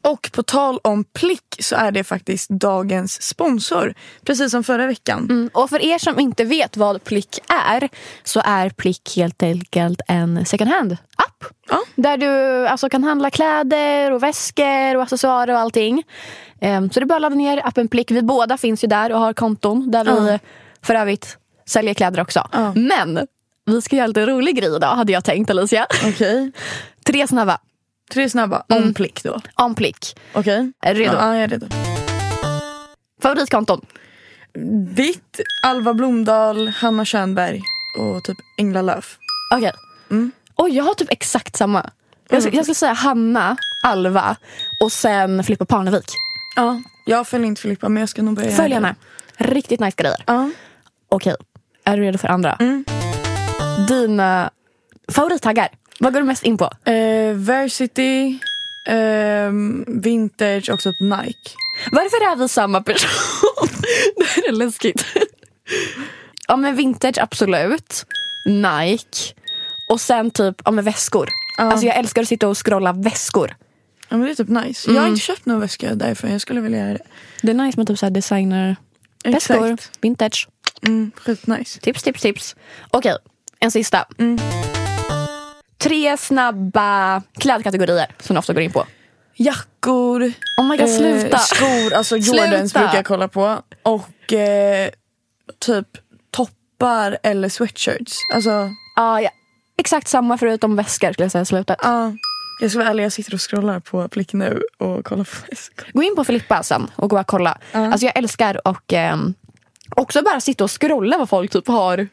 [SPEAKER 2] Och på tal om plick så är det faktiskt dagens sponsor. Precis som förra veckan.
[SPEAKER 3] Mm. Och för er som inte vet vad Plick är så är Plick helt enkelt en second hand-app.
[SPEAKER 2] Ja.
[SPEAKER 3] Där du alltså, kan handla kläder och väskor och accessoarer och allting. Ehm, så det är bara att ladda ner appen Plick. Vi båda finns ju där och har konton där vi för övrigt säljer kläder också.
[SPEAKER 2] Ja.
[SPEAKER 3] Men vi ska göra lite rolig grej idag hade jag tänkt Alicia.
[SPEAKER 2] Okej. *laughs*
[SPEAKER 3] Tre snabba
[SPEAKER 2] Tre snabba om plick då.
[SPEAKER 3] om Plick.
[SPEAKER 2] Okej.
[SPEAKER 3] Du redo?
[SPEAKER 2] Ja, jag är redo.
[SPEAKER 3] Favoritkonton?
[SPEAKER 2] Ditt, Alva Blomdahl, Hanna Könberg och typ Engla Löf.
[SPEAKER 3] Okej. Oj, jag har typ exakt samma. Jag, ska, jag skulle säga Hanna, Alva och sen Filippa Parnevik.
[SPEAKER 2] Ja. Jag följer inte Filippa men jag ska nog börja
[SPEAKER 3] Följ henne. Riktigt nice grejer.
[SPEAKER 2] Ja.
[SPEAKER 3] Okej, är du redo för andra?
[SPEAKER 2] Mm.
[SPEAKER 3] Dina favorittaggar. Vad går du mest in på?
[SPEAKER 2] Eh, Versity, ehm, Vintage och typ Nike.
[SPEAKER 3] Varför är vi samma person? *laughs* det här är läskigt. ja men vintage absolut. Nike. Och sen typ ja, men väskor.
[SPEAKER 2] Ja.
[SPEAKER 3] Alltså jag älskar att sitta och scrolla väskor.
[SPEAKER 2] Ja men det är typ nice. Jag har inte köpt någon väska därför jag skulle vilja göra det.
[SPEAKER 3] Det är nice med typ så här designer väskor.
[SPEAKER 2] Exakt.
[SPEAKER 3] Vintage.
[SPEAKER 2] Mm, skitnice.
[SPEAKER 3] Tips, tips, tips. Okej, en sista.
[SPEAKER 2] Mm.
[SPEAKER 3] Tre snabba klädkategorier som du ofta går in på.
[SPEAKER 2] jackor,
[SPEAKER 3] Oh my god, sluta.
[SPEAKER 2] eh, skor, alltså *laughs* Jordans
[SPEAKER 3] Sluta.
[SPEAKER 2] brukar jag kolla på. Och eh, typ toppar eller sweatshirts. Alltså,
[SPEAKER 3] Ja, ja. Exakt samma förutom väskor skulle jag säga slutet.
[SPEAKER 2] ja. jag ska vara ärlig, jag sitter och scrollar på Plick nu och kollar på väskor. *laughs*
[SPEAKER 3] Gå in på Filippa sen och gå och kolla. Alltså jag älskar och ehm, också bara sitta och scrolla vad folk typ har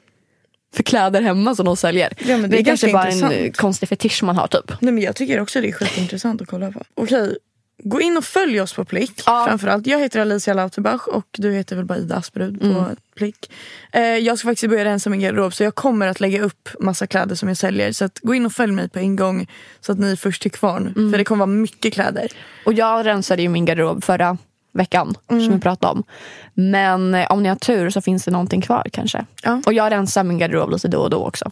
[SPEAKER 3] för kläder hemma som de säljer.
[SPEAKER 2] Ja, men det är
[SPEAKER 3] kanske bara en
[SPEAKER 2] intressant.
[SPEAKER 3] eh, konstig fetisch man har typ.
[SPEAKER 2] Nej, men jag tycker också det är skitintressant att kolla på. Okej, gå in och följ oss på Plick.
[SPEAKER 3] Ja.
[SPEAKER 2] Framförallt. Jag heter Alicia Lauterbach och du heter väl bara Ida Asprud på
[SPEAKER 3] Mm.
[SPEAKER 2] Plick. Eh, jag ska faktiskt börja rensa min garderob så jag kommer att lägga upp massa kläder som jag säljer. Så att gå in och följ mig på en gång så att ni är först till kvarn.
[SPEAKER 3] Mm.
[SPEAKER 2] För det kommer vara mycket kläder.
[SPEAKER 3] Och jag rensade ju min garderob förra veckan som vi pratade om. Men eh, om ni har tur så finns det någonting kvar kanske.
[SPEAKER 2] Ja.
[SPEAKER 3] Och jag rensar min garderob lite då och då också.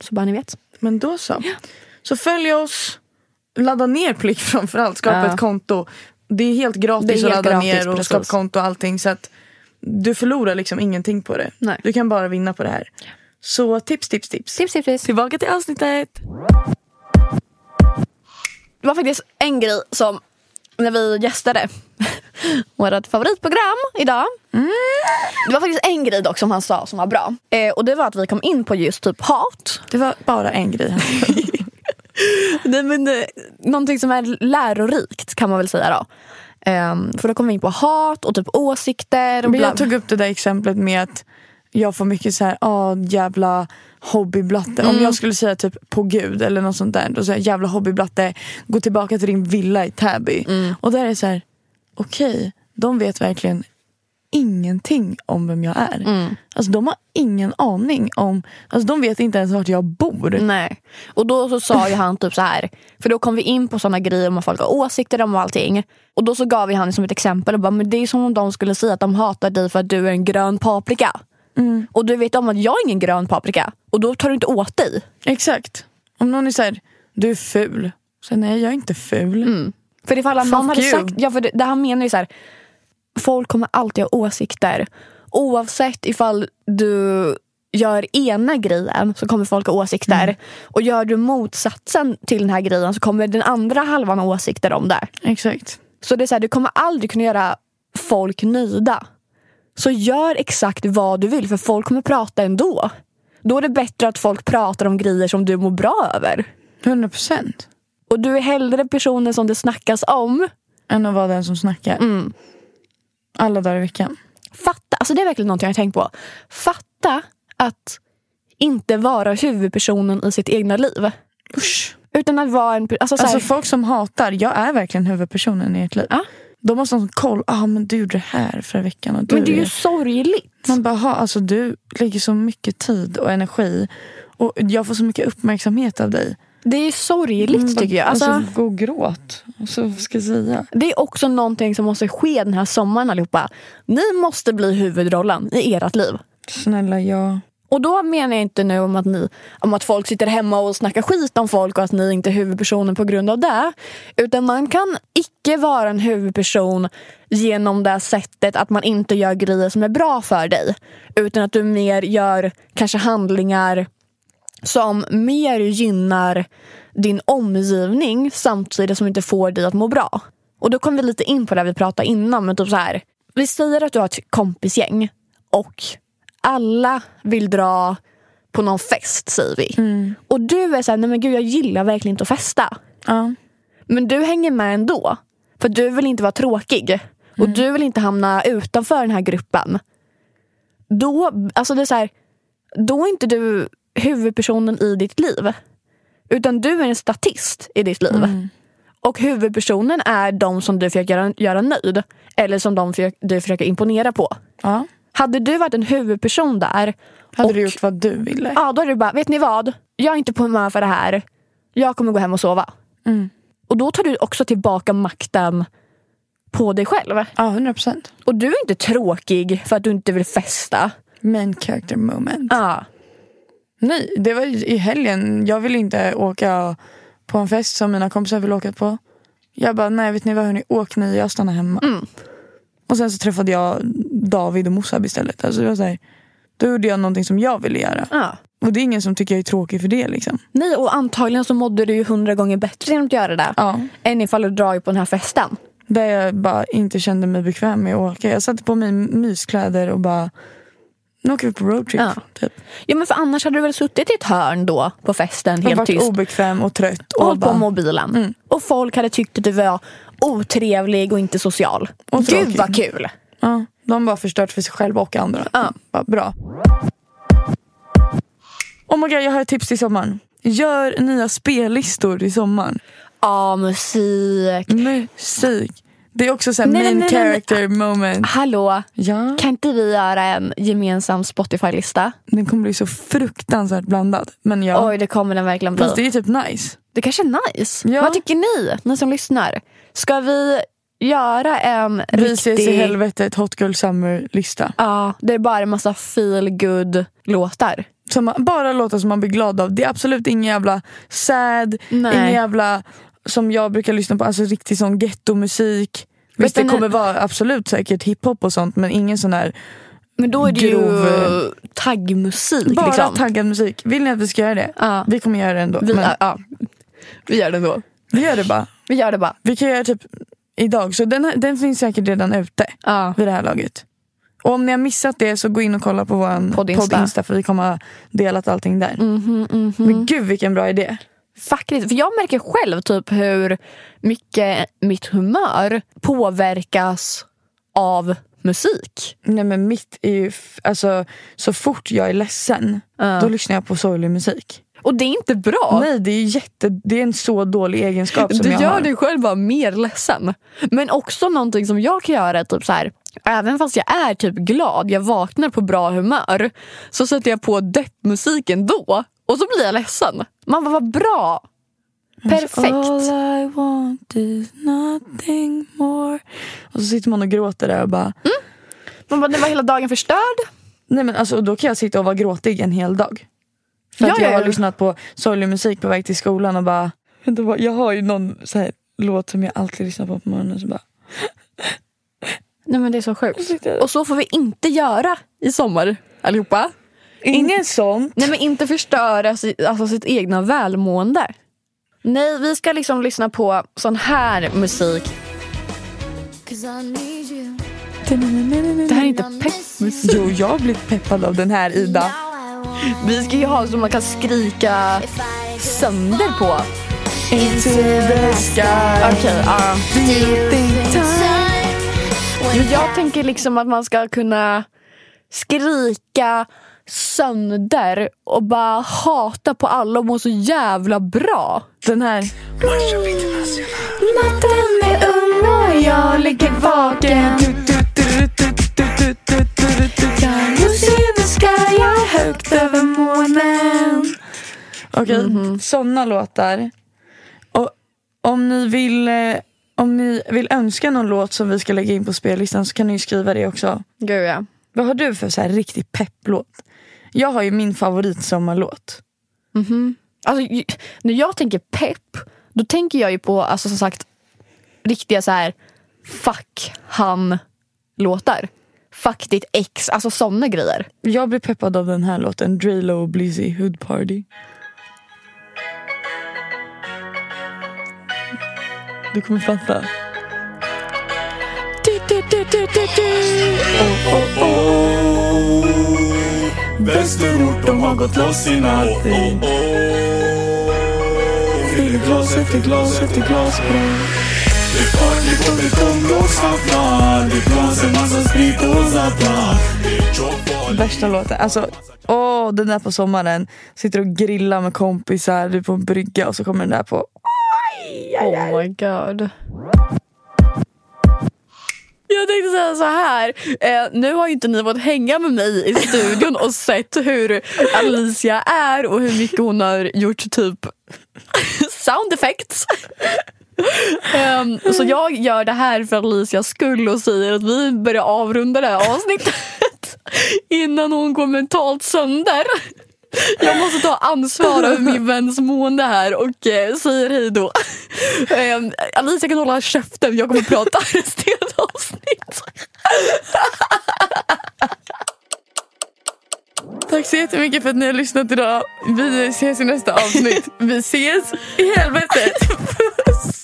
[SPEAKER 3] Så bara ni vet.
[SPEAKER 2] Men då så. Så följ oss. Ladda ner Plick framförallt. Skapa
[SPEAKER 3] Ja.
[SPEAKER 2] ett konto. Det är helt gratis
[SPEAKER 3] är helt
[SPEAKER 2] att ladda
[SPEAKER 3] gratis,
[SPEAKER 2] ner och
[SPEAKER 3] precis.
[SPEAKER 2] skapa konto och allting. Så att du förlorar liksom ingenting på det.
[SPEAKER 3] Nej.
[SPEAKER 2] Du kan bara vinna på det här. Så tips, tips, tips.
[SPEAKER 3] Tips, tips, tips.
[SPEAKER 2] Tillbaka till avsnittet.
[SPEAKER 3] Det var faktiskt en grej som när vi gästade vårt favoritprogram idag. Det var faktiskt en grej dock som han sa som var bra. Eh, och det var att vi kom in på just typ hat.
[SPEAKER 2] Det var bara en grej. *laughs*
[SPEAKER 3] Nej, men, eh, någonting som är lärorikt kan man väl säga då. Ehm, för då kom vi in på hat och typ åsikter. Och
[SPEAKER 2] Men jag tog upp det där exemplet med att jag får mycket så här, ah jävla hobbyblatte. Om jag skulle säga typ på gud eller något sånt där. Då säger jag jävla hobbyblatte, gå tillbaka till din villa i Täby. Och där är det så här, okej, de vet verkligen ingenting om vem jag är. Alltså de har ingen aning om, alltså de vet inte ens vart jag bor.
[SPEAKER 3] Nej. Och då så sa ju han typ så här. För då kom vi in på såna grejer om vad folk har åsikter om och allting. Och då så gav vi han som ett exempel och bara, men det är som om de skulle säga att de hatar dig för att du är en grön paprika. Och du vet om att jag är ingen grön paprika. Och då tar du inte åt dig.
[SPEAKER 2] Exakt. Om någon är så här, du är ful. Så nej jag är inte ful.
[SPEAKER 3] För ifall
[SPEAKER 2] Fuck
[SPEAKER 3] någon hade
[SPEAKER 2] you.
[SPEAKER 3] sagt, ja för det, det han menar ju så här. Folk kommer alltid ha åsikter. Oavsett ifall du gör ena grejen så kommer folk ha åsikter. Och gör du motsatsen till den här grejen så kommer den andra halvan ha åsikter om det.
[SPEAKER 2] Exakt.
[SPEAKER 3] Så det är så här, du kommer aldrig kunna göra folk nöjda. Så gör exakt vad du vill för folk kommer prata ändå. Då är det bättre att folk pratar om grejer som du mår bra över.
[SPEAKER 2] 100 procent.
[SPEAKER 3] Och du är hellre personen som det snackas om.
[SPEAKER 2] Än att vara den som snackar. Alla dagar i veckan.
[SPEAKER 3] Fatta, alltså det är verkligen någonting jag har tänkt på. Fatta att inte vara huvudpersonen i sitt egna liv.
[SPEAKER 2] Usch.
[SPEAKER 3] Utan att vara en... Alltså,
[SPEAKER 2] Alltså folk som hatar, jag är verkligen huvudpersonen i ert liv.
[SPEAKER 3] Ja.
[SPEAKER 2] De måste ha sån koll, ah, men du gjorde det här förra veckan. Och du
[SPEAKER 3] men det är ju sorgligt.
[SPEAKER 2] Man bara, ha, alltså du lägger så mycket tid och energi. Och jag får så mycket uppmärksamhet av dig.
[SPEAKER 3] Det är sorgligt
[SPEAKER 2] bara,
[SPEAKER 3] tycker jag. Alltså,
[SPEAKER 2] alltså, gå och gråt. Alltså, ska jag säga?
[SPEAKER 3] Det är också någonting som måste ske den här sommaren allihopa. Ni måste bli huvudrollen i ert liv.
[SPEAKER 2] Snälla jag.
[SPEAKER 3] Och då menar jag inte nu om att, ni, om att folk sitter hemma och snackar skit om folk och att ni inte är huvudpersonen på grund av det. Utan man kan icke vara en huvudperson genom det sättet att man inte gör grejer som är bra för dig. Utan att du mer gör kanske handlingar som mer gynnar din omgivning samtidigt som inte får dig att må bra. Och då kommer vi lite in på det vi pratade innan. Men typ så här, vi säger att du har ett kompisgäng och alla vill dra på någon fest säger vi. Och du är så här, nej men gud jag gillar verkligen inte att festa.
[SPEAKER 2] Ja.
[SPEAKER 3] Men du hänger med ändå. För du vill inte vara tråkig. Och du vill inte hamna utanför den här gruppen. Då, alltså det är så här, då är inte du huvudpersonen i ditt liv. Utan du är en statist i ditt liv. Och huvudpersonen är de som du försöker göra, göra nöjd. Eller som de försöker, du försöker imponera på.
[SPEAKER 2] ja.
[SPEAKER 3] Hade du varit en huvudperson där.
[SPEAKER 2] Hade
[SPEAKER 3] och,
[SPEAKER 2] du gjort vad du ville?
[SPEAKER 3] Ja, då är du bara, vet ni vad? Jag är inte på humör för det här. Jag kommer gå hem och sova.
[SPEAKER 2] Mm.
[SPEAKER 3] Och då tar du också tillbaka makten på dig själv.
[SPEAKER 2] Ja, 100 procent.
[SPEAKER 3] Och du är inte tråkig för att du inte vill festa.
[SPEAKER 2] Main character moment.
[SPEAKER 3] Ja.
[SPEAKER 2] Nej, det var i helgen. Jag ville inte åka på en fest som mina kompisar ville åka på. Jag bara, nej vet ni vad hörni, åk ni, jag stannar hemma. Och sen så träffade jag David och Mossab istället. Alltså det var så här, då gjorde jag någonting som jag ville göra.
[SPEAKER 3] ja.
[SPEAKER 2] Och det är ingen som tycker jag är tråkig för det liksom.
[SPEAKER 3] Nej, och antagligen så mådde du ju hundra gånger bättre genom att göra det.
[SPEAKER 2] Ja.
[SPEAKER 3] Än ifall du drar på den här festen.
[SPEAKER 2] Där jag bara inte kände mig bekväm med att åka. Jag satte på mig myskläder och bara, nu åker vi på roadtrip.
[SPEAKER 3] Ja.
[SPEAKER 2] Typ.
[SPEAKER 3] Ja men för annars hade du väl suttit i ett hörn då på festen helt
[SPEAKER 2] varit
[SPEAKER 3] tyst.
[SPEAKER 2] obekväm och trött.
[SPEAKER 3] och
[SPEAKER 2] Och
[SPEAKER 3] hållit på
[SPEAKER 2] bara,
[SPEAKER 3] mobilen.
[SPEAKER 2] Mm.
[SPEAKER 3] Och folk hade tyckt att du var otrevlig och inte social.
[SPEAKER 2] Och
[SPEAKER 3] Gud
[SPEAKER 2] tråkig.
[SPEAKER 3] vad kul!
[SPEAKER 2] ja, de bara förstört för sig själva och andra.
[SPEAKER 3] Ja.
[SPEAKER 2] Bara, bra. Oh my God, jag har ett tips till sommaren. Gör nya spellistor i sommaren.
[SPEAKER 3] Ja, musik.
[SPEAKER 2] Musik. Det är också så här
[SPEAKER 3] Nej, nej,
[SPEAKER 2] main
[SPEAKER 3] nej, nej, nej.
[SPEAKER 2] character moment.
[SPEAKER 3] Hallå,
[SPEAKER 2] Ja.
[SPEAKER 3] kan inte vi göra en gemensam Spotify-lista?
[SPEAKER 2] Den kommer bli så fruktansvärt blandad. Men ja.
[SPEAKER 3] Oj, det kommer den verkligen bli.
[SPEAKER 2] Fast det är typ nice.
[SPEAKER 3] Det kanske är nice.
[SPEAKER 2] Ja.
[SPEAKER 3] Vad tycker ni, ni som lyssnar? Ska vi göra en
[SPEAKER 2] Vi
[SPEAKER 3] riktig...
[SPEAKER 2] ses i helvetet Hot Girl Summer-lista.
[SPEAKER 3] Ja, det är bara en massa feel good låtar
[SPEAKER 2] Som man, bara låtar som man blir glad av. Det är absolut ingen jävla sad,
[SPEAKER 3] Nej.
[SPEAKER 2] ingen jävla som jag brukar lyssna på, alltså riktig sån gettomusik. Visst det kommer vara absolut säkert hiphop och sånt men ingen sån där
[SPEAKER 3] Men då är det
[SPEAKER 2] Grov,
[SPEAKER 3] ju taggmusik.
[SPEAKER 2] bara
[SPEAKER 3] liksom.
[SPEAKER 2] taggad musik. Vill ni att vi ska göra det?
[SPEAKER 3] Ja.
[SPEAKER 2] Vi kommer göra det ändå.
[SPEAKER 3] Vi,
[SPEAKER 2] men
[SPEAKER 3] ja, vi gör det då.
[SPEAKER 2] vi gör det bara.
[SPEAKER 3] Vi gör det bara.
[SPEAKER 2] Vi kan göra typ idag, så den, här, den finns säkert redan ute
[SPEAKER 3] Ja.
[SPEAKER 2] vid det här laget. Och om ni har missat det så gå in och kolla på vår
[SPEAKER 3] Podd Insta.
[SPEAKER 2] podd Insta för vi kommer ha delat allting där.
[SPEAKER 3] Mhm,
[SPEAKER 2] Men gud vilken bra idé.
[SPEAKER 3] Faktiskt, för jag märker själv typ hur mycket mitt humör påverkas av musik.
[SPEAKER 2] Nej men mitt är ju, alltså så fort jag är ledsen
[SPEAKER 3] Ja.
[SPEAKER 2] då lyssnar jag på sorglig musik.
[SPEAKER 3] Och det är inte bra.
[SPEAKER 2] Nej det är jätte, det är en så dålig egenskap som
[SPEAKER 3] du
[SPEAKER 2] jag
[SPEAKER 3] gör
[SPEAKER 2] har.
[SPEAKER 3] dig själv bara mer ledsen. Men också någonting som jag kan göra är typ så här. Även fast jag är typ glad, jag vaknar på bra humör. Så sätter jag på deppmusiken då. Och så blir jag ledsen. Man bara, vad bra. Perfekt.
[SPEAKER 2] All I want is nothing more. Och så sitter man och gråter där och bara
[SPEAKER 3] Man bara, nu var hela dagen förstörd.
[SPEAKER 2] Nej men alltså då kan jag sitta och vara gråtig en hel dag. För
[SPEAKER 3] Ja,
[SPEAKER 2] att jag
[SPEAKER 3] ja,
[SPEAKER 2] har
[SPEAKER 3] ja.
[SPEAKER 2] lyssnat på sorglig musik på väg till skolan och bara Jag har ju någon så här, låt som jag alltid lyssnar på på morgonen så bara
[SPEAKER 3] Nej men det är så sjukt. Och så får vi inte göra i sommar allihopa.
[SPEAKER 2] Ingen sånt.
[SPEAKER 3] Nej men inte förstöra si- alltså, sitt egna välmående. Nej, vi ska liksom lyssna på sån här musik. Det här är inte peppmusik.
[SPEAKER 2] Jo, jag blivit peppad av den här Ida.
[SPEAKER 3] Vi ska ju ha som man kan skrika sönder på.
[SPEAKER 2] Into the sky.
[SPEAKER 3] Okej.
[SPEAKER 2] Do you think time?
[SPEAKER 3] Men jag tänker liksom att man ska kunna skrika sönder och bara hata på alla och må så jävla bra.
[SPEAKER 2] Den här.
[SPEAKER 3] Natten är ung och jag ligger vaken.
[SPEAKER 2] ska jag högt över månen. Okej, såna låtar. Och om ni vill eh, om ni vill önska någon låt som vi ska lägga in på spellistan så kan ni skriva det också.
[SPEAKER 3] Gud ja.
[SPEAKER 2] Vad har du för så här riktig pepplåt? Jag har ju min favoritsommarlåt.
[SPEAKER 3] Alltså, ju- när jag tänker pepp, då tänker jag ju på alltså, som sagt riktiga så här fuck han-låtar. Fuck ditt ex, alltså såna grejer.
[SPEAKER 2] Jag blir peppad av den här låten, Drelo och Blizzy Hood Party. Du kommer fatta. Du, du, du, du, du, du. Oh, oh, oh.
[SPEAKER 4] Västerort, de har gått loss i natt Fyller glas efter glas efter glas bra Det är party på betongblåshaffar Det blåser massa sprit och jobbval
[SPEAKER 2] Värsta låten. Alltså, åh, den där på sommaren. Sitter och grillar med kompisar, du på en brygga och så kommer den där på.
[SPEAKER 3] Oh my god. Jag tänkte säga så här. Eh, nu har ju inte ni fått hänga med mig i studion och sett hur Alicia är och hur mycket hon har gjort typ sound effects. um, så jag gör det här för Alicias skull och säger att vi börjar avrunda det här avsnittet innan hon går mentalt sönder. Jag måste ta ansvar över min *laughs* väns mående här och eh, säger hej då. Eh, Alicia kan hålla käften, jag kommer prata *laughs* resten avsnitt. *laughs*
[SPEAKER 2] Tack så jättemycket för att ni har lyssnat idag. Vi ses i nästa avsnitt. Vi ses i helvetet. Puss.